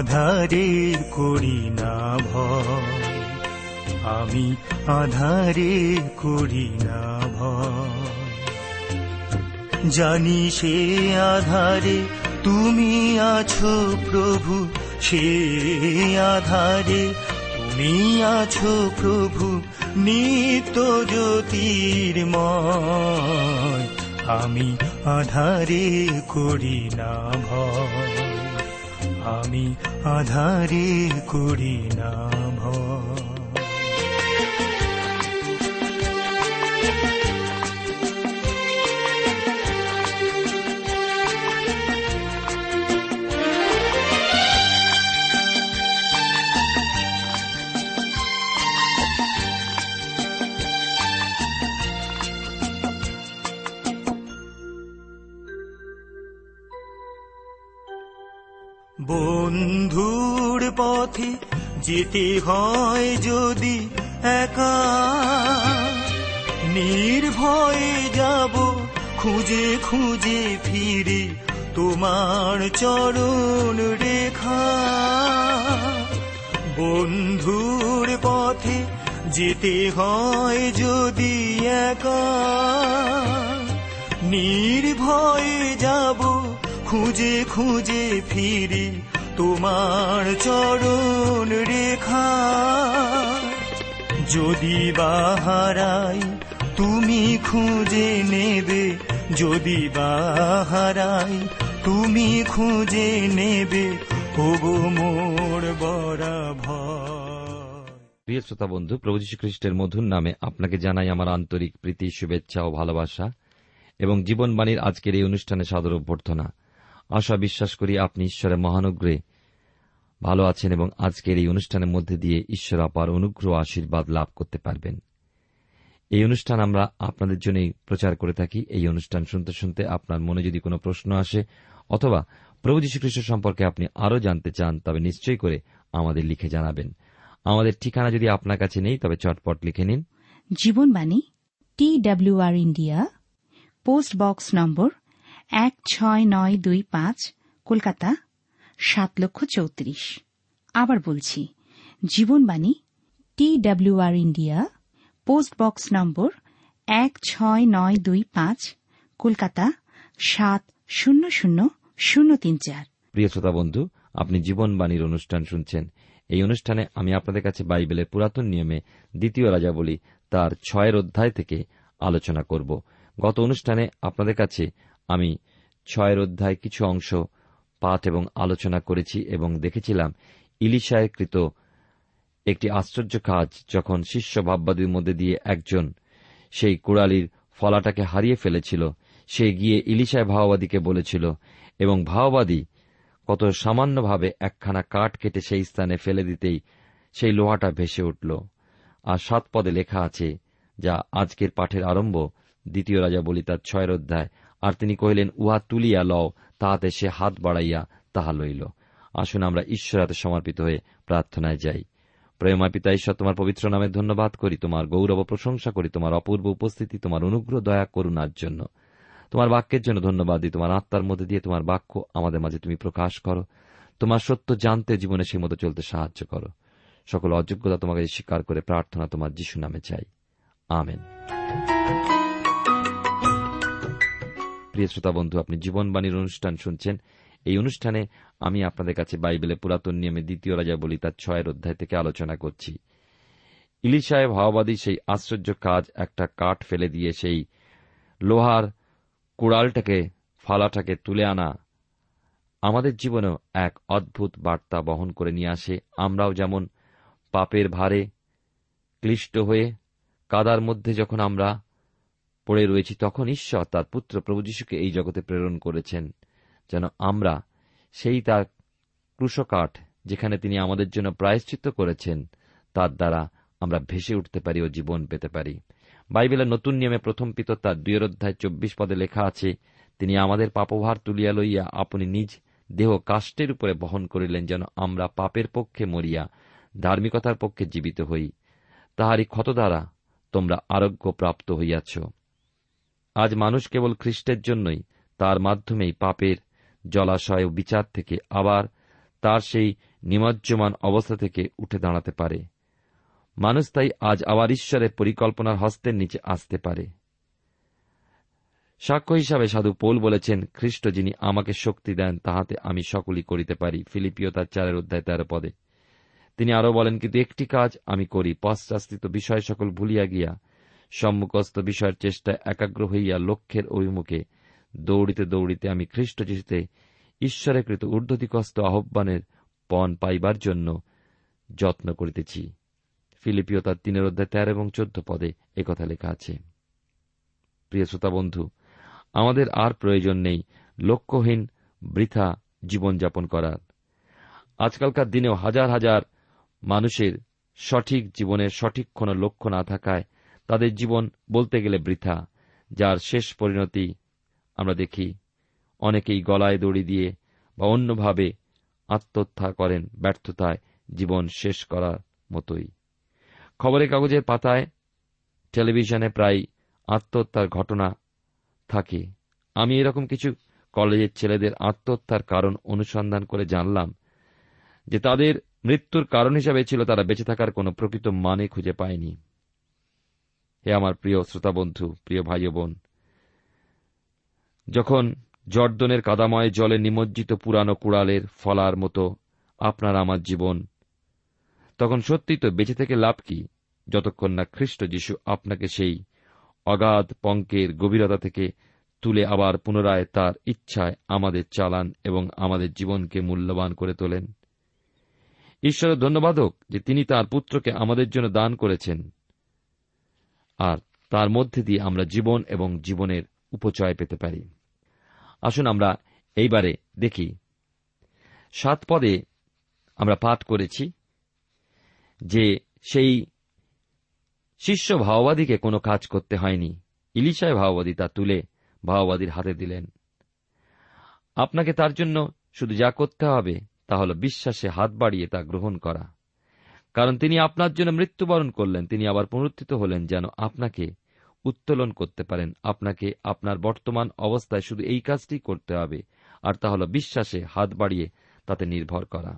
আধারে করি না আমি আধারে করি না জানি সে আধারে তুমি আছো প্রভু, সে আধারে তুমি আছো প্রভু, নিত্য জ্যোতির্ময় আমি আধারে করি না ভয়। আমি আধারে করি না যেতে হয় যদি একা, নির্ভয়ে যাব খুঁজে খুঁজে ফিরে তোমার চরণ রেখা। বন্ধুর পথে যেতে হয় যদি একা, নির্ভয়ে যাব খুঁজে খুঁজে ফিরি তোমার চরণ রেখা। যদি বাহারাই তুমি খুঁজে নেবে, যদি বাহারাই তুমি খুঁজে নেবে ওগো মোর প্রিয় শ্রোতা বন্ধু, প্রভু খ্রিস্টের মধুর নামে আপনাকে জানাই আমার আন্তরিক প্রীতি, শুভেচ্ছা ও ভালোবাসা এবং জীবনবাণীর আজকের এই অনুষ্ঠানে সাদর অভ্যর্থনা। আশা বিশ্বাস করি আপনি ঈশ্বরের মহানুগ্রহে ভালো আছেন এবং আজকের এই অনুষ্ঠানের মধ্যে দিয়ে ঈশ্বর আপার অনুগ্রহ আশীর্বাদ লাভ করতে পারবেন। এই অনুষ্ঠান আমরা আপনাদের জন্যই প্রচার করে থাকি। এই অনুষ্ঠান শুনতে শুনতে আপনার মনে যদি কোনো প্রশ্ন আসে অথবা প্রভু যীশুখ্রিস্ট সম্পর্কে আপনি আরও জানতে চান, তবে নিশ্চয়ই করে আমাদের লিখে জানাবেন। আমাদের ঠিকানা যদি আপনার কাছে নেই, তবে চটপট লিখে নিন। Jibonbani, T W R India, post box number এক ছয় নয় দুই পাঁচ, কলকাতা, সাত লক্ষ চৌত্রিশ। আবার বলছি, Jibonbani, T W R India, post box number এক ছয় নয় দুই পাঁচ, কলকাতা, সাত শূন্য শূন্য শূন্য তিন চার। প্রিয় শ্রোতা বন্ধু, আপনি জীবনবাণীর অনুষ্ঠান শুনছেন। এই অনুষ্ঠানে আমি আপনাদের কাছে বাইবেলের পুরাতন নিয়মে দ্বিতীয় রাজা বলি, তার ছয়ের অধ্যায় থেকে আলোচনা করব। গত অনুষ্ঠানে আপনাদের কাছে আমি ছয়ের অধ্যায় কিছু অংশ, পাঠ এবং আলোচনা করেছি এবং দেখেছিলাম ইলিশায় কৃত একটি আশ্চর্য কাজ যখন শিষ্য ভাববাদীর মধ্যে দিয়ে একজন সেই কুড়ালির ফলাটাকে হারিয়ে ফেলেছিল। সে গিয়ে ইলিশায় ভাওবাদীকে বলেছিল, এবং ভাওবাদী কত সামান্যভাবে একখানা কাঠ কেটে সেই স্থানে ফেলে দিতেই সেই লোহাটা ভেসে উঠল। আর সাত পদে লেখা আছে, যা আজকের পাঠের আরম্ভ, দ্বিতীয় রাজা বলি তার ছয়ের অধ্যায়। আর তিনি কহিলেন, উহা তুলিয়া লও, তাহাতে সে হাত বাড়াইয়া তাহা লইল। আসুন আমরা ঈশ্বর হাতে সমর্পিত হয়ে প্রার্থনায় যাই। প্রেমা পিতা, ঈশ্বর তোমার পবিত্র নামে ধন্যবাদ করি, তোমার গৌরব প্রশংসা করি, তোমার অপূর্ব উপস্থিতি, তোমার অনুগ্রহ, দয়া, করুণার জন্য। তোমার বাক্যের জন্য ধন্যবাদ দিই, তোমার আত্মার মধ্যে দিয়ে তোমার বাক্য আমাদের মাঝে তুমি প্রকাশ করো। তোমার সত্য জানতে জীবনে সেই মতো চলতে সাহায্য করো। সকল অযোগ্যতা তোমাকে স্বীকার করে প্রার্থনা তোমার যিশু নামে চাই। আমেন। প্রিয় শ্রোতা বন্ধু, আপনি জীবনবাণীর অনুষ্ঠান শুনছেন। এই অনুষ্ঠানে আমি আপনাদের কাছে বাইবেলে পুরাতন নিয়মে দ্বিতীয় রাজা বলি, তার ছয়ের অধ্যায় থেকে আলোচনা করছি। ইলিশায় ভাওবাদী সেই আশ্চর্য কাজ, একটা কাঠ ফেলে দিয়ে সেই লোহার কুড়ালটাকে, ফালাটাকে তুলে আনা। আমাদের জীবনেও এক অদ্ভুত বার্তা বহন করে নিয়ে আসে। আমরাও যেমন পাপের ভারে ক্লিষ্ট হয়ে কাদার মধ্যে যখন আমরা পড়ে রয়েছি, তখন ঈশ্বর তার পুত্র প্রভু যীশুকে এই জগতে প্রেরণ করেছেন, যেন আমরা সেই তার ক্রুশকাঠ যেখানে তিনি আমাদের জন্য প্রায়শ্চিত্ত করেছেন, তার দ্বারা আমরা ভেসে উঠতে পারি ও জীবন পেতে পারি। বাইবেলের নতুন নিয়মে প্রথম পিত তার দুয়ের অধ্যায় চব্বিশ পদে লেখা আছে, তিনি আমাদের পাপভার তুলিয়া লইয়া আপনি নিজ দেহ কাষ্টের উপরে বহন করিলেন, যেন আমরা পাপের পক্ষে মরিয়া, ধার্মিকতার পক্ষে জীবিত হই। তাহারই ক্ষত দ্বারা তোমরা আরোগ্য প্রাপ্ত হইয়াছ। আজ মানুষ কেবল খ্রিস্টের জন্যই, তার মাধ্যমেই পাপের জলাশয় ও বিচার থেকে আবার তার সেই নিমজ্জমান অবস্থা থেকে উঠে দাঁড়াতে পারে। মানুষ তাই আজ আবার ঈশ্বরের পরিকল্পনার হস্তের নিচে আসতে পারে। সাক্ষ্য হিসাবে সাধু পোল বলেছেন, খ্রিস্ট যিনি আমাকে শক্তি দেন, তাহাতে আমি সকলই করিতে পারি। ফিলিপিও তার চারের অধ্যায় তেরো পদে। তিনি আরও বলেন, কিন্তু একটি কাজ আমি করি পশ্চাস্তিত বিষয় সকল ভুলিয়া গিয়া সম্মুখস্থ বিষয়ের চেষ্টায় একাগ্র হইয়া লক্ষ্যের অভিমুখে দৌড়িতে দৌড়িতে আমি খ্রিস্ট যিশুতে ঈশ্বরেকৃত ঊর্ধ্বদিকস্ত আহ্বানের পণ পাইবার জন্য যত্ন করিতেছি। ফিলিপিও তার তিনের অধ্যায় তেরো এবং চোদ্দ পদে একথা লেখা আছে। প্রিয় শ্রোতা বন্ধু, আমাদের আর প্রয়োজন নেই লক্ষ্যহীন, বৃথা জীবনযাপন করার। আজকালকার দিনেও হাজার হাজার মানুষের সঠিক জীবনের সঠিক কোনো লক্ষ্য না থাকায় তাদের জীবন বলতে গেলে বৃথা, যার শেষ পরিণতি আমরা দেখি। অনেকেই গলায় দড়ি দিয়ে বা অন্যভাবে আত্মহত্যা করেন ব্যর্থতায় জীবন শেষ করার মতোই। খবরের কাগজের পাতায় টেলিভিশনে প্রায় আত্মহত্যার ঘটনা থাকে। আমি এরকম কিছু কলেজের ছেলেদের আত্মহত্যার কারণ অনুসন্ধান করে জানলাম যে তাদের মৃত্যুর কারণ হিসাবে ছিল তারা বেঁচে থাকার কোনো প্রকৃত মানে খুঁজে পায়নি। হে আমার প্রিয় শ্রোতা বন্ধু প্রিয় ভাই বোন। যখন জর্দনের কাদাময় জলে নিমজ্জিত পুরানো কুড়ালের ফলার মতো আপনার আমার জীবন, তখন সত্যি তো বেঁচে থেকে লাভ কি, যতক্ষণ না খ্রিস্ট যিশু আপনাকে সেই অগাধ পঙ্কের গভীরতা থেকে তুলে আবার পুনরায় তার ইচ্ছায় আমাদের চালান এবং আমাদের জীবনকে মূল্যবান করে তোলেন। ঈশ্বরের ধন্যবাদ হোক যে তিনি তার পুত্রকে আমাদের জন্য দান করেছেন। আর তার মধ্যে দিয়ে আমরা জীবন এবং জীবনের উপচয় পেতে পারি। আসুন আমরা এইবারে দেখি। সাত পদে আমরা পাঠ করেছি যে সেই শিষ্য ভাওবাদীকে কোনো কাজ করতে হয়নি। ইলিশায় ভাওবাদী তা তুলে ভাওবাদীর হাতে দিলেন। আপনাকে তার জন্য শুধু যা করতে হবে তা হল বিশ্বাসে হাত বাড়িয়ে তা গ্রহণ করা। কারণ তিনি আপনার জন্য মৃত্যুবরণ করলেন। তিনি আবার পুনরুত্থিত হলেন যেন আপনাকে উত্তোলন করতে পারেন। আপনাকে আপনার বর্তমান অবস্থায় শুধু এই কাজটি করতে হবে, আর তা হল বিশ্বাসে হাত বাড়িয়ে তাতে নির্ভর করা।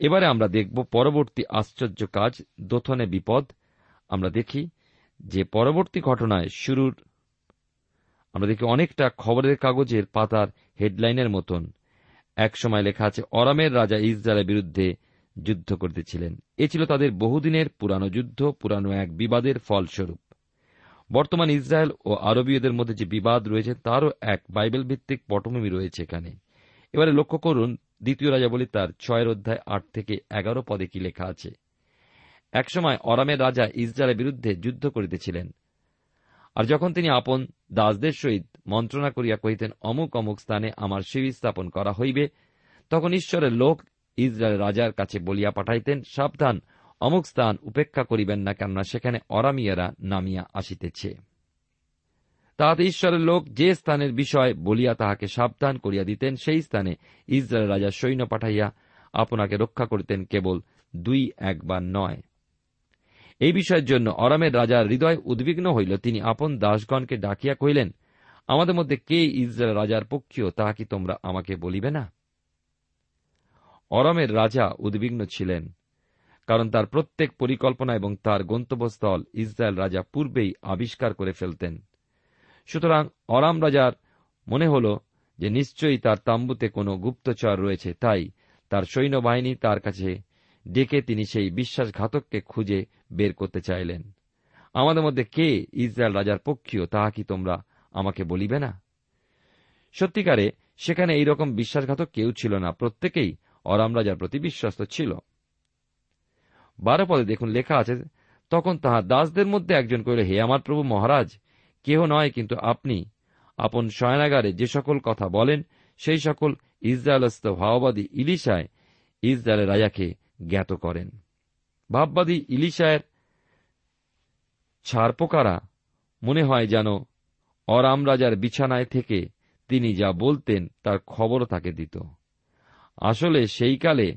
এবারে আমরা দেখব পরবর্তী আশ্চর্য কাজ, দোথনে বিপদ। আমরা দেখি যে পরবর্তী ঘটনায় শুরুর আমরা দেখি অনেকটা খবরের কাগজের পাতার হেডলাইনের মতন। এক সময় লেখা আছে, অরামের রাজা ইসরায়েলের বিরুদ্ধে যুদ্ধ করতেছিলেন। এ ছিল তাদের বহুদিনের পুরানো যুদ্ধ, পুরানো এক বিবাদের ফলস্বরূপ। বর্তমান ইসরায়েল ও আরবীয়দের মধ্যে যে বিবাদ রয়েছে, তারও এক বাইবেল ভিত্তিক পটভূমি রয়েছে এখানে। এবারে লক্ষ্য করুন, দ্বিতীয় রাজা বলি তার ছয়ের অধ্যায় আট থেকে এগারো পদে কি লেখা আছে। একসময় অরামের রাজা ইসরায়েলের বিরুদ্ধে যুদ্ধ করিতেছিলেন। আর যখন তিনি আপন দাসদের সহিত মন্ত্রণা করিয়া কহিতেন, অমুক অমুক স্থানে আমার শিবির স্থাপন করা হইবে, তখন ঈশ্বরের লোক ইসরায়েল রাজার কাছে বলিয়া পাঠাইতেন, সাবধান, অমুক স্থান উপেক্ষা করিবেন না কেননা সেখানে অরামিয়ারা নামিয়া আসিতেছে। তাহাতে ঈশ্বরের লোক যে স্থানের বিষয় বলিয়া তাহাকে সাবধান করিয়া দিতেন, সেই স্থানে ইসরায়েল রাজা সৈন্য পাঠাইয়া আপনাকে রক্ষা করিতেন কেবল দুই একবার নয়। এই বিষয়ের জন্য অরামের রাজার হৃদয় উদ্বিগ্ন হইল। তিনি আপন দাসগণকে ডাকিয়া কহিলেন, আমাদের মধ্যে কে ইসরায়েল রাজার পক্ষীয়, তাহা কি তোমরা আমাকে বলিবে না? অরমের রাজা উদ্বিগ্ন ছিলেন, কারণ তার প্রত্যেক পরিকল্পনা এবং তার গন্তব্যস্থল ইসরায়েল রাজা পূর্বেই আবিষ্কার করে ফেলতেন। সুতরাং অরাম রাজার মনে হল যে নিশ্চয়ই তার তাম্বুতে কোনো গুপ্তচর রয়েছে, তাই তার সৈন্যবাহিনী তার কাছে ডেকে তিনি সেই বিশ্বাসঘাতককে খুঁজে বের করতে চাইলেন। আমাদের মধ্যে কে ইসরায়েল রাজার পক্ষীয়, তাহা কি তোমরা আমাকে বলিবে না? সত্যিকারে সেখানে এই রকম বিশ্বাসঘাতক কেউ ছিল না। প্রত্যেকেই অরাম রাজার প্রতি বিশ্বস্ত ছিল। বারো পদে দেখুন লেখা আছে, তখন তাহার দাসদের মধ্যে একজন কহিল, হে আমার প্রভু মহারাজ, কেহ নয় কিন্তু আপনি। আপন শয়নাগারে যে সকল কথা বলেন, সেই সকল ইসরায়েলস্থ ভাওবাদী ইলিশায় ইসরায়েলের রাজাকে জ্ঞাত করেন। ভাববাদী ইলিশায়ের ছাড়পোকারা মনে হয় যেন অরাম রাজার বিছানায় থেকে তিনি যা বলতেন তার খবরও তাকে দিত। আসলে সেই কালে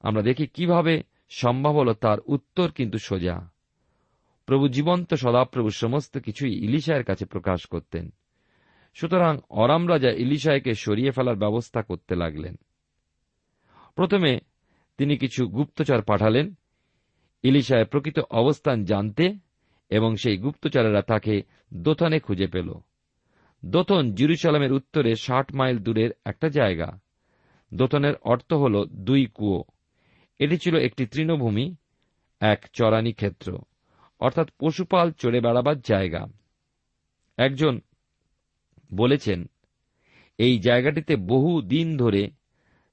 আমরা দেখি কীভাবে সম্ভব হল তার উত্তর কিন্তু সোজা। প্রভু জীবন্ত সদাপ্রভু সমস্ত কিছুই ইলিশায়ের কাছে প্রকাশ করতেন। সুতরাং অরাম রাজা ইলিশায়কে সরিয়ে ফেলার ব্যবস্থা করতে লাগলেন। প্রথমে তিনি কিছু গুপ্তচর পাঠালেন। ইলিশায় প্রকৃত অবস্থান জানতে এবং সেই গুপ্তচরেরা তাকে দোথনে খুঁজে পেল। দোথন জিরুসালামের উত্তরে ষাট মাইল দূরের একটা জায়গা। দোতনের অর্থ হল দুই কুয়ো। এটি ছিল একটি তৃণভূমি, এক চরানি ক্ষেত্র, অর্থাৎ পশুপাল চড়ে বেড়াবার জায়গা। একজন বলেছেন, এই জায়গাটিতে বহু দিন ধরে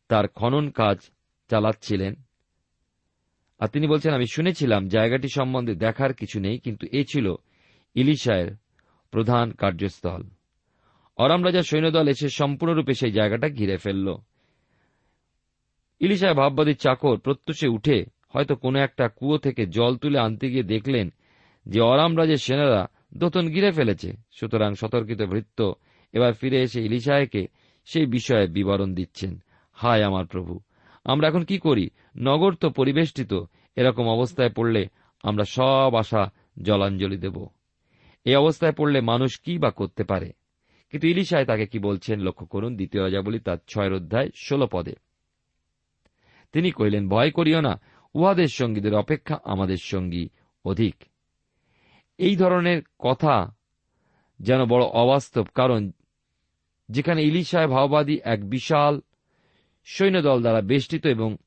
তার খনন কাজ চালাচ্ছিলেন। আর তিনি বলছেন, আমি শুনেছিলাম জায়গাটি সম্বন্ধে দেখার কিছু নেই, কিন্তু এ ছিল ইলিশায়ের প্রধান কার্যস্থল। অরাম রাজার সৈন্যদল এসে সম্পূর্ণরূপে সেই জায়গাটা ঘিরে ফেলল। ইলিশায় ভাববাদীর চাকর প্রত্যুষে উঠে হয়তো কোনো একটা কুয়ো থেকে জল তুলে আনতে গিয়ে দেখলেন যে অরাম রাজের সেনারা দোতন গিরে ফেলেছে। সুতরাং সতর্কিত ভৃত্য এবার ফিরে এসে ইলিশায়কে সেই বিষয়ে বিবরণ দিচ্ছেন। হায় আমার প্রভু, আমরা এখন কি করি? নগর তো পরিবেষ্টিত, এরকম অবস্থায় পড়লে আমরা সব আশা জলাঞ্জলি দেব। এই অবস্থায় পড়লে মানুষ কি বা করতে পারে? কিন্তু ইলিশায় তাকে কি বলছেন লক্ষ্য করুন, দ্বিতীয় রাজাবলী তার ছয় অধ্যায় ষোল পদে। তিনি কহিলেন, ভয় করিও না, উহাদের সঙ্গীদের অপেক্ষা আমাদের সঙ্গী অধিক। এই ধরনের কথা যেন বড় অবাস্তব, কারণ যেখানে ইলিশায় ভাওবাদী এক বিশাল সৈন্যদল দ্বারা বেষ্টিত এবং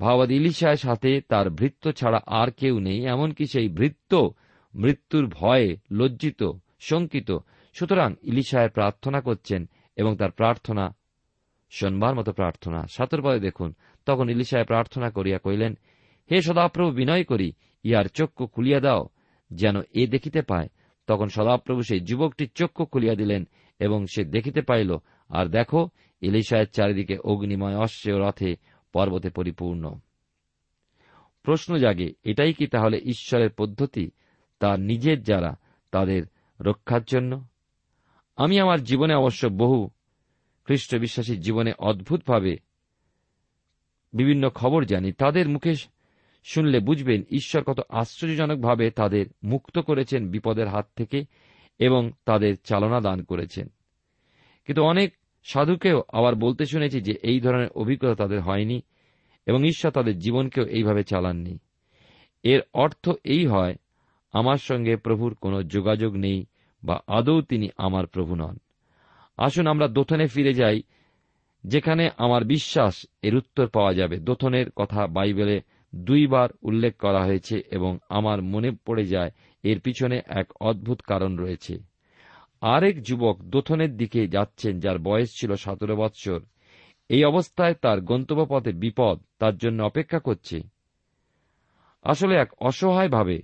ভাওবাদী ইলিশায় সাথে তার ভৃত্য ছাড়া আর কেউ নেই, এমনকি সেই ভৃত্য মৃত্যুর ভয়ে লজ্জিত, শঙ্কিত। সুতরাং ইলিশায় প্রার্থনা করছেন এবং তার প্রার্থনা, শোনবার মতো প্রার্থনা। সাতর পদে দেখুন তখন ইলিশায় প্রার্থনা করিয়া কইলেন হে সদাপ্রভু, বিনয় করি, ইহার চক্ষু খুলিয়া দাও, যেন এ দেখিতে পায়। তখন সদাপ্রভু সেই যুবকটির চক্ষু খুলিয়া দিলেন এবং সে দেখিতে পাইল, আর দেখো, ইলিশায়ের চারিদিকে অগ্নিময় অশ্বে ও রথে পর্বতে পরিপূর্ণ। প্রশ্ন জাগে, এটাই কি তাহলে ঈশ্বরের পদ্ধতি, তার নিজের যারা, তাদের রক্ষার জন্য? আমি আমার জীবনে অবশ্য বহু খ্রিস্ট বিশ্বাসীর জীবনে অদ্ভুতভাবে বিভিন্ন খবর জানি। তাদের মুখে শুনলে বুঝবেন ঈশ্বর কত আশ্চর্যজনকভাবে তাদের মুক্ত করেছেন বিপদের হাত থেকে এবং তাদের চালনা দান করেছেন। কিন্তু অনেক সাধুকেও আবার বলতে শুনেছি যে এই ধরনের অভিজ্ঞতা তাদের হয়নি এবং ঈশ্বর তাদের জীবনকেও এইভাবে চালাননি। এর অর্থ এই হয়, আমার সঙ্গে প্রভুর কোনো যোগাযোগ নেই বা আদৌ তিনি আমার প্রভু নন। আসুন আমরা দোথনে ফিরে যাই যেখানে আমার বিশ্বাস এর উত্তর পাওয়া যাবে। দোথনের কথা বাইবেলে দুইবার উল্লেখ করা হয়েছে এবং আমার মনে পড়ে যায় এর পিছনে এক অদ্ভুত কারণ রয়েছে। আরেক যুবক দোথনের দিকে যাচ্ছেন যার বয়স ছিল সতেরো বৎসর। এই অবস্থায় তার গন্তব্যপথে বিপদ তার জন্য অপেক্ষা করছে। আসলে এক অসহায়ভাবে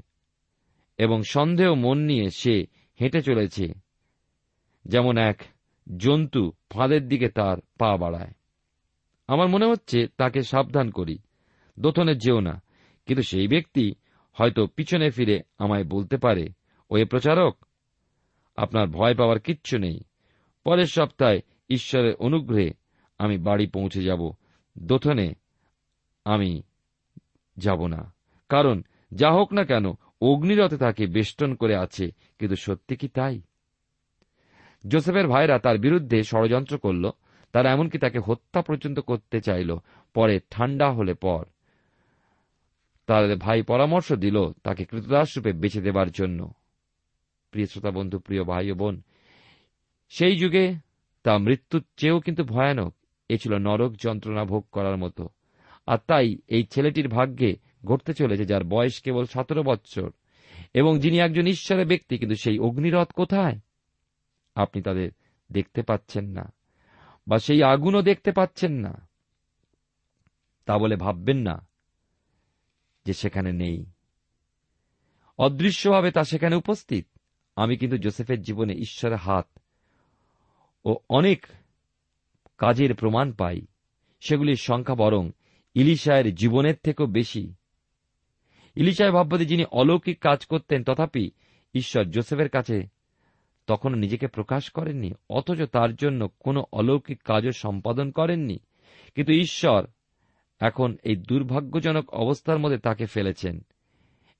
এবং সন্দেহ মন নিয়ে সে হেঁটে চলেছে। যেমন এক জন্তু ফাঁদের দিকে তার পা বাড়ায়। আমার মনে হচ্ছে তাকে সাবধান করি দোথনে যেও না, কিন্তু সেই ব্যক্তি হয়তো পিছনে ফিরে আমায় বলতে পারে ও এ প্রচারক, আপনার ভয় পাওয়ার কিচ্ছু নেই। পরের সপ্তাহে ঈশ্বরের অনুগ্রহে আমি বাড়ি পৌঁছে যাব দোথনে আমি যাব না। কারণ যা হোক না কেন অগ্নিরথে তাকে বেষ্টন করে আছে, কিন্তু সত্যি কি তাই? জোসেফের ভাইরা তার বিরুদ্ধে ষড়যন্ত্র করল। তারা এমনকি তাকে হত্যা পর্যন্ত করতে চাইল। পরে ঠান্ডা হলে পর তাদের ভাই পরামর্শ দিল তাকে কৃতদাস রূপে বেছে দেবার জন্য। প্রিয় শ্রোতা বন্ধু, প্রিয় ভাই ও বোন, সেই যুগে তা মৃত্যুর চেয়েও কিন্তু ভয়ানক। এ ছিল নরক যন্ত্রণা ভোগ করার মতো। আর তাই এই ছেলেটির ভাগ্যে ঘটতে চলেছে যার বয়স কেবল সতেরো বৎসর। এবং যিনি একজন ঈশ্বরের ব্যক্তি, কিন্তু সেই অগ্নিরথ কোথায়? আপনি তাদের দেখতে পাচ্ছেন না বা সেই আগুনও দেখতে পাচ্ছেন না। তা বলে ভাববেন না যে সেখানে নেই। অদৃশ্যভাবে তা সেখানে উপস্থিত। আমি কিন্তু জোসেফের জীবনে ঈশ্বরের হাত ও অনেক কাজের প্রমাণ পাই। সেগুলির সংখ্যা বরং ইলিশায়ের জীবনের থেকেও বেশি। ইলিশায় ভাববাদী যিনি অলৌকিক কাজ করতেন, তথাপি ঈশ্বর জোসেফের কাছে তখনও নিজেকে প্রকাশ করেননি, অথচ তার জন্য কোনো অলৌকিক কাজও সম্পাদন করেননি। কিন্তু ঈশ্বর এখন এই দুর্ভাগ্যজনক অবস্থার মধ্যে তাকে ফেলেছেন।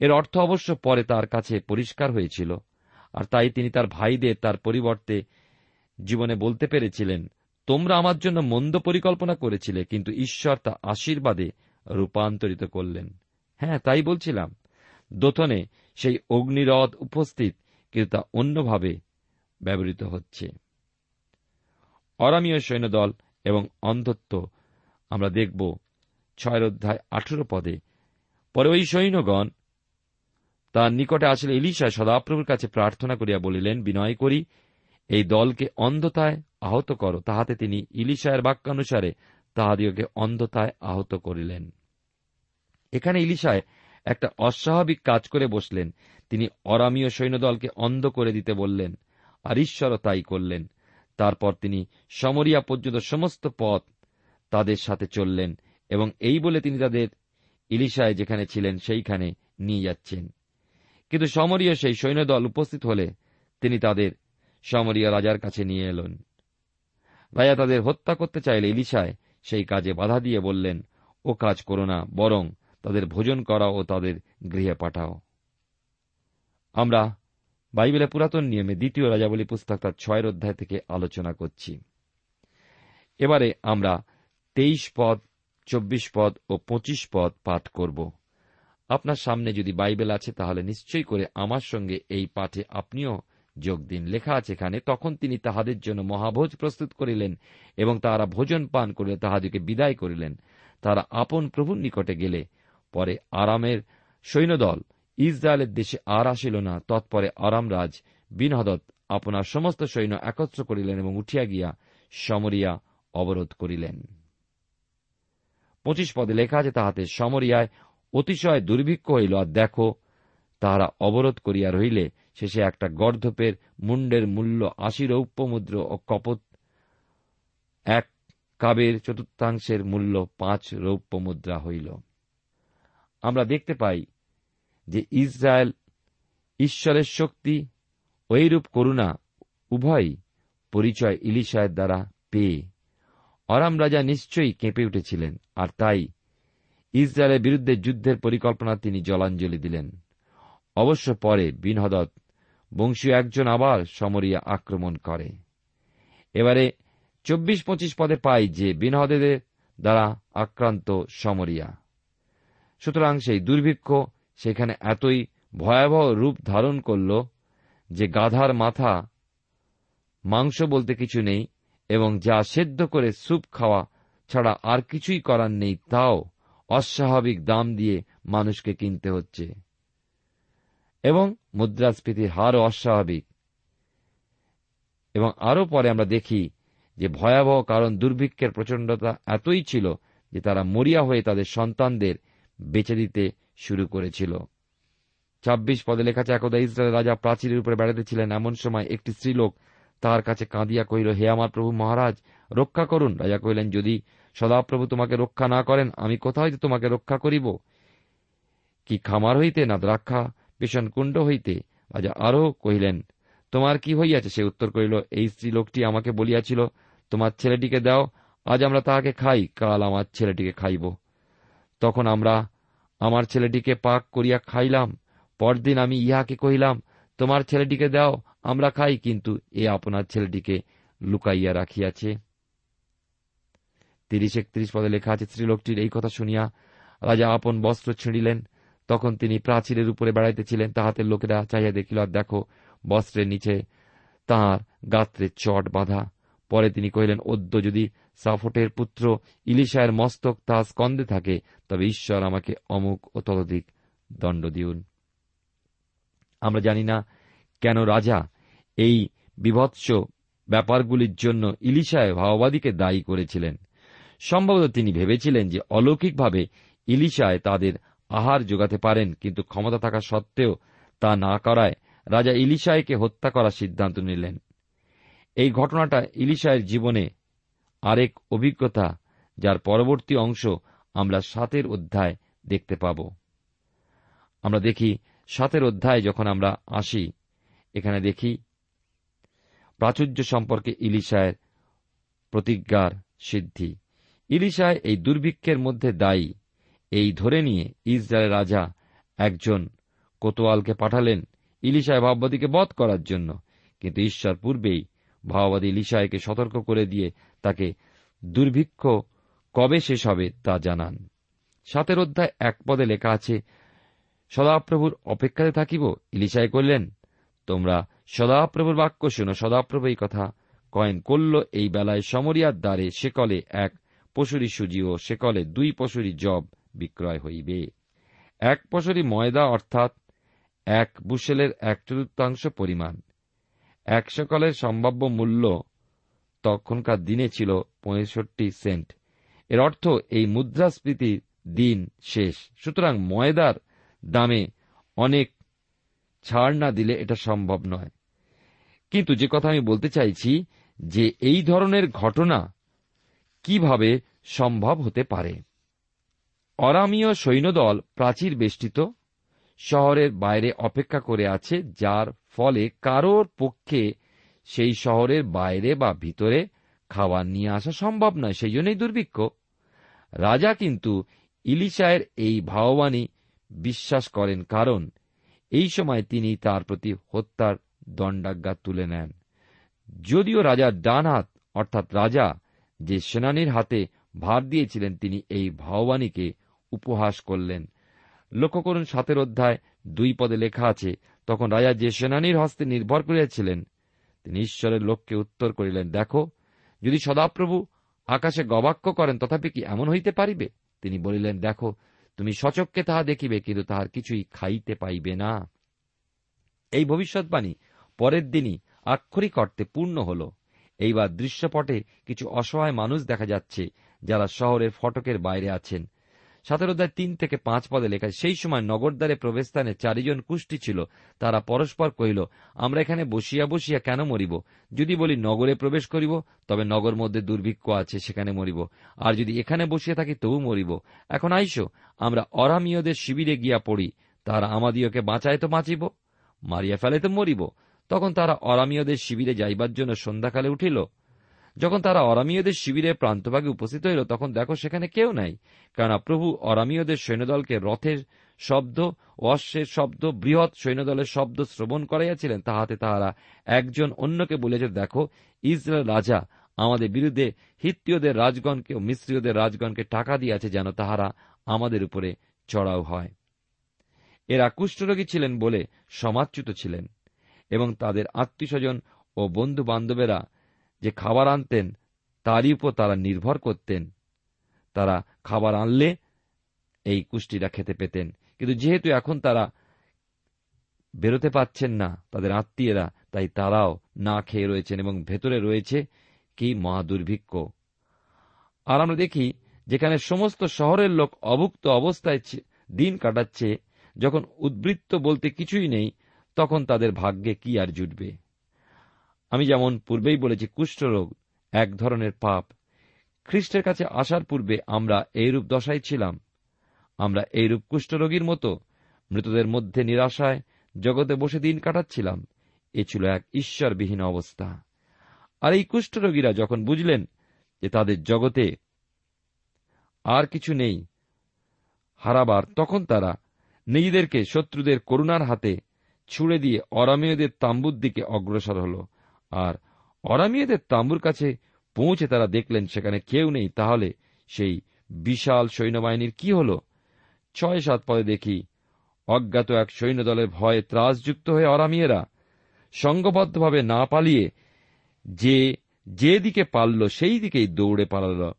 এর অর্থ অবশ্য পরে তার কাছে পরিষ্কার হয়েছিল, আর তাই তিনি তার ভাইদের, তার পরিবর্তে জীবনে বলতে পেরেছিলেন, তোমরা আমার জন্য মন্দ পরিকল্পনা করেছিলে, কিন্তু ঈশ্বর তা আশীর্বাদে রূপান্তরিত করলেন। হ্যাঁ তাই বলছিলাম। দোথনে সেই অগ্নিরথ উপস্থিত, কিন্তু তা অন্যভাবে ব্যবহৃত হচ্ছে। অরামীয় সৈন্যদল এবং অন্ধত্ব আমরা দেখব ছয় অধ্যায় আঠেরো পদে। পরে ওই সৈন্যগণ তার নিকটে আসলে ইলিশা সদাপ্রভুর কাছে প্রার্থনা করিয়া বলিলেন, বিনয় করি, এই দলকে অন্ধতায় আহত করো। তাহাতে তিনি ইলিশায়ের বাক্যানুসারে তাহাদিওকে অন্ধতায় আহত করিলেন। এখানে ইলিশায় একটা অস্বাভাবিক কাজ করে বসলেন। তিনি অরামীয় সৈন্যদলকে অন্ধ করে দিতে বললেন। আর ঈশ্বরও তাই করলেন। তারপর তিনি সমরিয়া পর্যন্ত সমস্ত পথ তাদের সাথে চললেন এবং এই বলে তিনি তাদের ইলিশায় যেখানে ছিলেন সেইখানে নিয়ে যাচ্ছেন। কিন্তু সমরীয় সেই সৈন্যদল উপস্থিত হলে তিনি তাদের সমরিয়া রাজার কাছে নিয়ে এলেন। রাজা তাদের হত্যা করতে চাইলে ইলিশায় সেই কাজে বাধা দিয়ে বললেন, ও কাজ করো না, বরং তাদের ভোজন করাও ও তাদের গৃহে পাঠাও। আমরা বাইবেলের পুরাতন নিয়মে দ্বিতীয় রাজাবলী পুস্তক তার ছয়ের অধ্যায় থেকে আলোচনা করছি। এবারে আমরা তেইশ পদ, চব্বিশ পদ ও পঁচিশ পদ পাঠ করব। আপনার সামনে যদি বাইবেল আছে, তাহলে নিশ্চয়ই করে আমার সঙ্গে এই পাঠে আপনিও যোগ দিন। লেখা আছে এখানে, তখন তিনি তাহাদের জন্য মহাভোজ প্রস্তুত করিলেন এবং তাহারা ভোজন পান করিলে তাহাদিকে বিদায় করিলেন। তারা আপন প্রভুর নিকটে গেলে পরে আরামের সৈন্যদল ইসরায়েলের দেশে আর আসিল না। তৎপরে আরামরাজ বিনহদত আপনার সমস্ত সৈন্য একত্র করিলেন এবং উঠিয়া গিয়া সমরিয়া অবরোধ করিলেন। পঁচিশ পদে লেখা আছে তাহাতে, সমরিয়ায় অতিশয় দুর্ভিক্ষ হইল, আর দেখো, তাহারা অবরোধ করিয়া রহিলে শেষে একটা গর্ধপের মুন্ডের মূল্য আশি রৌপ্য মুদ্র ও কপত এক কাবের চতুর্থাংশের মূল্য পাঁচ রৌপ্য মুদ্রা হইল। আমরা দেখতে পাই যে ইসরায়েল ঈশ্বরের শক্তি ওইরূপ করুণা উভয়ই পরিচয় ইলিশায়ের দ্বারা পেয়ে। অরাম রাজা নিশ্চয়ই কেঁপে উঠেছিলেন, আর তাই ইসরায়েলের বিরুদ্ধে যুদ্ধের পরিকল্পনা তিনি জলাঞ্জলি দিলেন। অবশ্য পরে বিনহদত বংশীয় একজন আবার সমরিয়া আক্রমণ করে। এবারে চব্বিশ পঁচিশ পদে পাই যে বিনহদের দ্বারা আক্রান্ত সমরিয়া। সুতরাং সেই দুর্ভিক্ষ সেখানে এতই ভয়াবহ রূপ ধারণ করল যে গাধার মাথা, মাংস বলতে কিছু নেই এবং যা সেদ্ধ করে স্যুপ খাওয়া ছাড়া আর কিছুই করার নেই তাও অস্বাভাবিক দাম দিয়ে মানুষকে কিনতে হচ্ছে। এবং মুদ্রাস্ফীতির হারও অস্বাভাবিক। এবং আরও পরে আমরা দেখি যে ভয়াবহ কারণ দুর্ভিক্ষের প্রচণ্ডতা এতই ছিল যে তারা মরিয়া হয়ে তাদের সন্তানদের বেঁচে দিতে শুরু করেছিল। ছাব্বিশ পদে লেখা আছে, একদা ইসরায়েল রাজা প্রাচীরের উপরে বেড়াতেছিলেন এমন সময় একটি স্ত্রীলোক তাহার কাছে কাঁদিয়া কহিল, হে আমার প্রভু মহারাজ, রক্ষা করুন। রাজা কহিলেন, যদি সদাপ্রভু তোমাকে রক্ষা না করেন, আমি কোথা হইতে তোমাকে রক্ষা করিব? কি খামার হইতে না দ্রাক্ষা পেশন কুণ্ড হইতে? রাজা আরও কহিলেন, তোমার কি হইয়াছে? সে উত্তর করিল, এই স্ত্রী লোকটি আমাকে বলিয়াছিল, তোমার ছেলেটিকে দাও, আজ আমরা তাহাকে খাই, কাল আমার ছেলেটিকে খাইব। তখন আমরা আমার ছেলেটিকে পাক করিয়া খাইলাম, পরদিন আমি ইহাকে কহিলাম, তোমার ছেলেটিকে দাও, আমরা খাই। কিন্তু এ আপনার ছেলেটিকে লুকাইয়া রাখিয়াছে। তিরিশ একত্রিশ পদে লেখা আছে, স্ত্রীলোকটির এই কথা শুনিয়া রাজা আপন বস্ত্র ছিঁড়িলেন। তখন তিনি প্রাচীরের উপরে বেড়াইতেছিলেন, তাহাতে লোকেরা চাইয়া দেখিল, আর দেখো, বস্ত্রের নিচে তাঁর গাত্রে চট বাঁধা। পরে তিনি কহিলেন, অদ্য যদি সাফটের পুত্র ইলিশায়ের মস্তক তা স্কন্দে থাকে, তবে ঈশ্বর আমাকে অমুক ও ততোধিক দণ্ড দিউন। আমরা জানি না কেন রাজা এই বিভৎস ব্যাপারগুলির জন্য ইলিশায় ভাওবাদীকে দায়ী করেছিলেন। সম্ভবত তিনি ভেবেছিলেন যে অলৌকিকভাবে ইলিশায় তাদের আহার যোগাতে পারেন, কিন্তু ক্ষমতা থাকা সত্ত্বেও তা না করায় রাজা ইলিশায়কে হত্যা করার সিদ্ধান্ত নিলেন। এই ঘটনাটা ইলিশায়ের জীবনে আরেক অভিজ্ঞতা, যার পরবর্তী অংশ আমরা সাতের অধ্যায় দেখতে পাব। আমরা দেখি সাতের অধ্যায় যখন আমরা আসি, এখানে দেখি প্রাচুর্য সম্পর্কে ইলিশায়ের প্রতিজ্ঞার সিদ্ধি। ইলিশায় এই দুর্ভিক্ষের মধ্যে দায়ী, এই ধরে নিয়ে ইসরায়েলের রাজা একজন কোতোয়ালকে পাঠালেন ইলিশায় ভাববাদীকে বধ করার জন্য। কিন্তু ঈশ্বর পূর্বেই ভাওবাদী ইলিশায়কে সতর্ক করে দিয়ে তাকে দুর্ভিক্ষ কবে শেষ হবে তা জানান সাতের অধ্যায় এক পদে লেখা আছে সদাপ্রভুর অপেক্ষাতে থাকিব ইলিশায় করলেন তোমরা সদাপ্রভুর বাক্য শুনো সদাপ্রভু এই কথা কয়েন করল এই বেলায় সমরিয়ার দ্বারে সেকলে এক পশুরি সুজি ও সেকলে দুই পশুরি জব বিক্রয় হইবে এক পশুরি ময়দা অর্থাৎ এক বুশেলের এক চতুর্থাংশ পরিমাণ এক সকলের সম্ভাব্য মূল্য তখনকার দিনে ছিল পঁয়ষট্টি সেন্ট। এর অর্থ এই মুদ্রাস্ফীতির দিন শেষ। সুতরাং ময়দার দামে অনেক ছাড় না দিলে এটা সম্ভব নয়। কিন্তু যে কথা আমি বলতে চাইছি যে এই ধরনের ঘটনা কীভাবে সম্ভব হতে পারে? অরামীয় সৈন্যদল প্রাচীর বেষ্টিত শহরের বাইরে অপেক্ষা করে আছে, যার ফলে কারোর পক্ষে সেই শহরের বাইরে বা ভিতরে খাবার নিয়ে আসা সম্ভব নয় সেই জন্যই দুর্ভিক্ষ। রাজা কিন্তু ইলিশায়ের এই ভাববাণী বিশ্বাস করেন, কারণ এই সময় তিনি তার প্রতি হত্যার দণ্ডাজ্ঞা তুলে নেন। যদিও রাজার ডান হাত অর্থাৎ রাজা যে সেনানির হাতে ভার দিয়েছিলেন, তিনি এই ভাববাণীকে উপহাস করলেন। লক্ষ্য করুন সাতের অধ্যায় দুই পদে লেখা আছে, তখন রাজা যে সেনানির হস্তে নির্ভর করিয়াছিলেন, তিনি ঈশ্বরের লোককে উত্তর করিলেন, দেখো, যদি সদাপ্রভু আকাশে গবাক্য করেন, তথাপি কি এমন হইতে পারিবে? তিনি বলিলেন, দেখো, তুমি সচককে তাহা দেখিবে, কিন্তু তাহার কিছুই খাইতে পাইবে না। এই ভবিষ্যৎবাণী পরের দিনই আক্ষরিক অর্থে পূর্ণ হল। এইবার দৃশ্যপটে কিছু অসহায় মানুষ দেখা যাচ্ছে, যারা শহরের ফটকের বাইরে আছেন। সাতের অধ্যায় তিন থেকে পাঁচ পদে লেখা সেই সময় নগরদ্বারে প্রবেশস্থানে চারিজন কুষ্টি ছিল। তারা পরস্পর কহিল, আমরা এখানে বসিয়া বসিয়া কেন মরিব? যদি বলি নগরে প্রবেশ করিব, তবে নগর মধ্যে দুর্ভিক্ষ আছে, সেখানে মরিব। আর যদি এখানে বসিয়া থাকি, তবু মরিব। এখন আইসো, আমরা অরামীয়দের শিবিরে গিয়া পড়ি। তারা আমাদিওকে বাঁচায় তো বাঁচিব। মারিয়া ফেলে তো মরিব। তখন তারা অরামীয়দের শিবিরে যাইবার জন্য সন্ধ্যাকালে উঠিল। যখন তারা অরামীয়দের শিবিরে প্রান্তভাগে উপস্থিত হইল, তখন দেখো সেখানে কেউ নাই, কেননা প্রভু অরামীয়দের সৈন্যদলকে রথের শব্দ অশ্বের শব্দ, বৃহৎ সৈন্যদলের শব্দ শ্রবণ করাইয়াছিলেন, তাহাতে তাহারা একজন অন্যকে বলেছে দেখো, ইসরায়েল রাজা আমাদের বিরুদ্ধে হিত্তীয়দের রাজগণকে ও মিশ্রীয়দের রাজগণকে টাকা দিয়েছে, যেন তাহারা আমাদের উপরে চড়াও হয়। এরা কুষ্ঠরোগী ছিলেন বলে সমাচ্যুত ছিলেন এবং তাদের আত্মীয়স্বজন ও বন্ধু বান্ধবেরা যে খাবার আনতেন, তারই উপর তারা নির্ভর করতেন। তারা খাবার আনলে এই কুষ্টিরা খেতে পেতেন। কিন্তু যেহেতু এখন তারা বেরোতে পাচ্ছেন না, তাদের আত্মীয়রা, তাই তারাও না খেয়ে রয়েছেন এবং ভেতরে রয়েছে কি মহাদুর্ভিক্ষ আর আমরা দেখি, যেখানে সমস্ত শহরের লোক অভুক্ত অবস্থায় দিন কাটাচ্ছে, যখন উদ্বৃত্ত বলতে কিছুই নেই, তখন তাদের ভাগ্যে কি আর জুটবে। আমি যেমন পূর্বেই বলেছি, কুষ্ঠরোগ এক ধরনের পাপ। খ্রিস্টের কাছে আসার পূর্বে আমরা এইরূপ দশায় ছিলাম। আমরা এইরূপ কুষ্ঠরোগীর মতো মৃতদের মধ্যে নিরাশায় জগতে বসে দিন কাটাচ্ছিলাম। এ ছিল এক ঈশ্বরবিহীন অবস্থা। আর এই কুষ্ঠরোগীরা যখন বুঝলেন যে তাদের জগতে আর কিছু নেই হারাবার, তখন তারা নিজেদেরকে শত্রুদের করুণার হাতে ছুড়ে দিয়ে অরামীয়দের তাম্বুর দিকে অগ্রসর হল। আর অরামীয়দের তাম্বুর কাছে পৌঁছে তারা দেখলেন সেখানে কেউ নেই, তাহলে সেই বিশাল সৈন্যবাহিনীর কি হল? ছয় সাত পদে দেখি অজ্ঞাত এক সৈন্যদলের ভয়ে ত্রাসযুক্ত হয়ে অরামিয়েরা সংঘবদ্ধভাবে না পালিয়ে যে যে দিকে পারল সেই দিকেই দৌড়ে পালাল।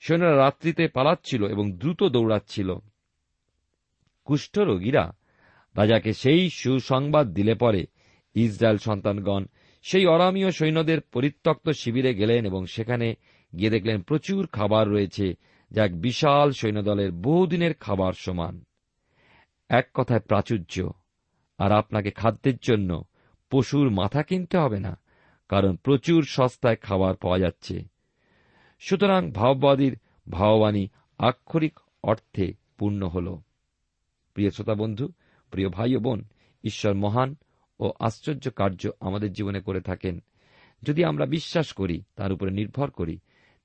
সৈন্যরা রাত্রিতে পালাচ্ছিল এবং দ্রুত দৌড়াচ্ছিল। কুষ্ঠরোগীরা রাজাকে সেই সুসংবাদ দিলে পরে ইসরায়েল সন্তানগণ সেই অরামীয় সৈন্যদের পরিত্যক্ত শিবিরে গেলেন এবং সেখানে গিয়ে দেখলেন প্রচুর খাবার রয়েছে যা এক বিশাল সৈন্যদলের বহুদিনের খাবার সমান। এক কথায় প্রাচুর্য। আর আপনাকে খাদ্যের জন্য পশুর মাথা কিনতে হবে না, কারণ প্রচুর সস্তায় খাবার পাওয়া যাচ্ছে। সুতরাং ভাববাদীর ভাববাণী আক্ষরিক অর্থে পূর্ণ হল। প্রিয় শ্রোতা বন্ধু, প্রিয় ভাই বোন, ঈশ্বর মহান ও আশ্চর্য কার্য আমাদের জীবনে করে থাকেন। যদি আমরা বিশ্বাস করি, তার উপরে নির্ভর করি,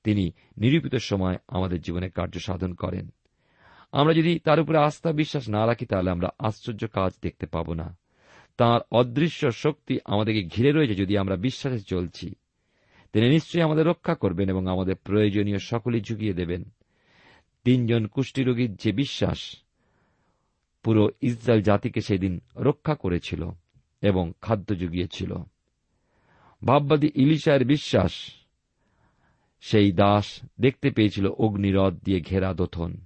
তিনি নিরূপিত সময় আমাদের জীবনে কার্য সাধন করেন। আমরা যদি তার উপরে আস্থা বিশ্বাস না রাখি, তাহলে আমরা আশ্চর্য কাজ দেখতে পাব না। তাঁর অদৃশ্য শক্তি আমাদেরকে ঘিরে রয়েছে যদি আমরা বিশ্বাসে চলছি। তিনি নিশ্চয়ই আমাদের রক্ষা করবেন এবং আমাদের প্রয়োজনীয় সকলই ঝুঁকিয়ে দেবেন। তিনজন কুষ্ঠীরোগীর যে বিশ্বাস পুরো ইসরায়েল জাতিকে সেদিন রক্ষা করেছিল। এবং খাদ্য জুগিয়েছিল। ভাববাদী ইলিশায়ের বিশ্বাস, সেই দাস দেখতে পেয়েছিল অগ্নিরথ দিয়ে ঘেরা দোথন।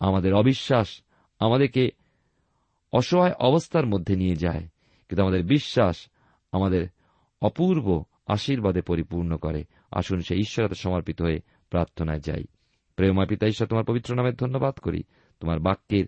আমাদের অবিশ্বাস আমাদেরকে অসহায় অবস্থার মধ্যে নিয়ে যায়, কিন্তু আমাদের বিশ্বাস আমাদের অপূর্ব আশীর্বাদে পরিপূর্ণ করে। আসুন সেই ঈশ্বরতে সমর্পিত হয়ে প্রার্থনায় যাই। প্রেমা পিতা, ঈশ্বর, তোমার পবিত্র নামের ধন্যবাদ করি। তোমার বাক্যের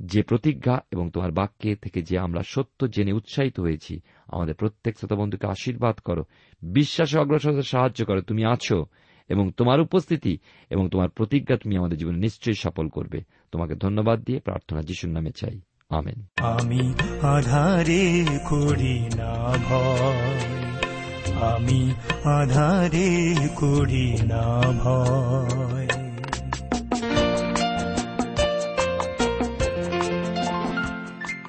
যে প্রতিজ্ঞা এবং তোমার বাক্যে থেকে যে আমরা সত্য জেনে উৎসাহিত হয়েছি, আমাদের প্রত্যেক শ্রোতা বন্ধুকে আশীর্বাদ করো, বিশ্বাসে অগ্রসর সাহায্য করো, তুমি আছো এবং তোমার উপস্থিতি এবং তোমার প্রতিজ্ঞা তুমি আমাদের জীবনে নিশ্চয়ই সফল করবে। তোমাকে ধন্যবাদ দিয়ে প্রার্থনা যিশুর নামে চাই। আমেন। আমি আধারে করি না ভয়। আমি আধারে করি না ভয়।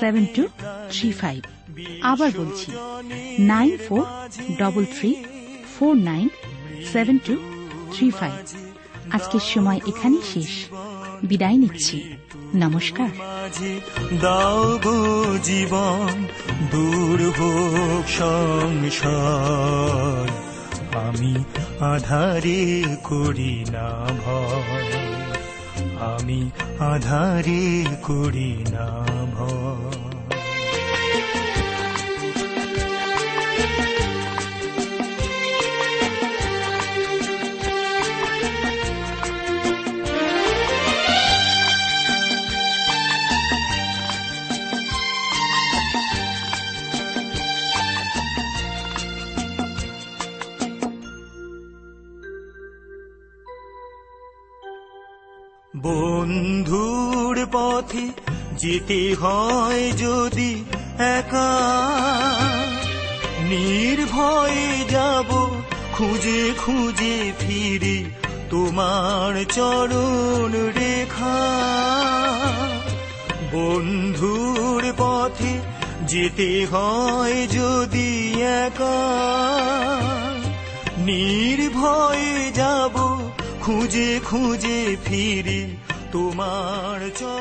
seven two three five আবার বলছি nine four double three four nine seven two three five আজকের সময় এখানেই শেষ। বিদায় নিচ্ছি। নমস্কার। দাও গো জীবন, দূর সংসার। আমি আধারে করি না ভয়। আমি আধারে করি না ভয় যেতে হয় যদি একা, নির্ভয়ে যাব খুঁজে খুঁজে ফিরি তোমার চরণ রেখা। বন্ধুর পথে যেতে হয় যদি একা, নির্ভয়ে যাব খুঁজে খুঁজে ফিরি তোমার চরণ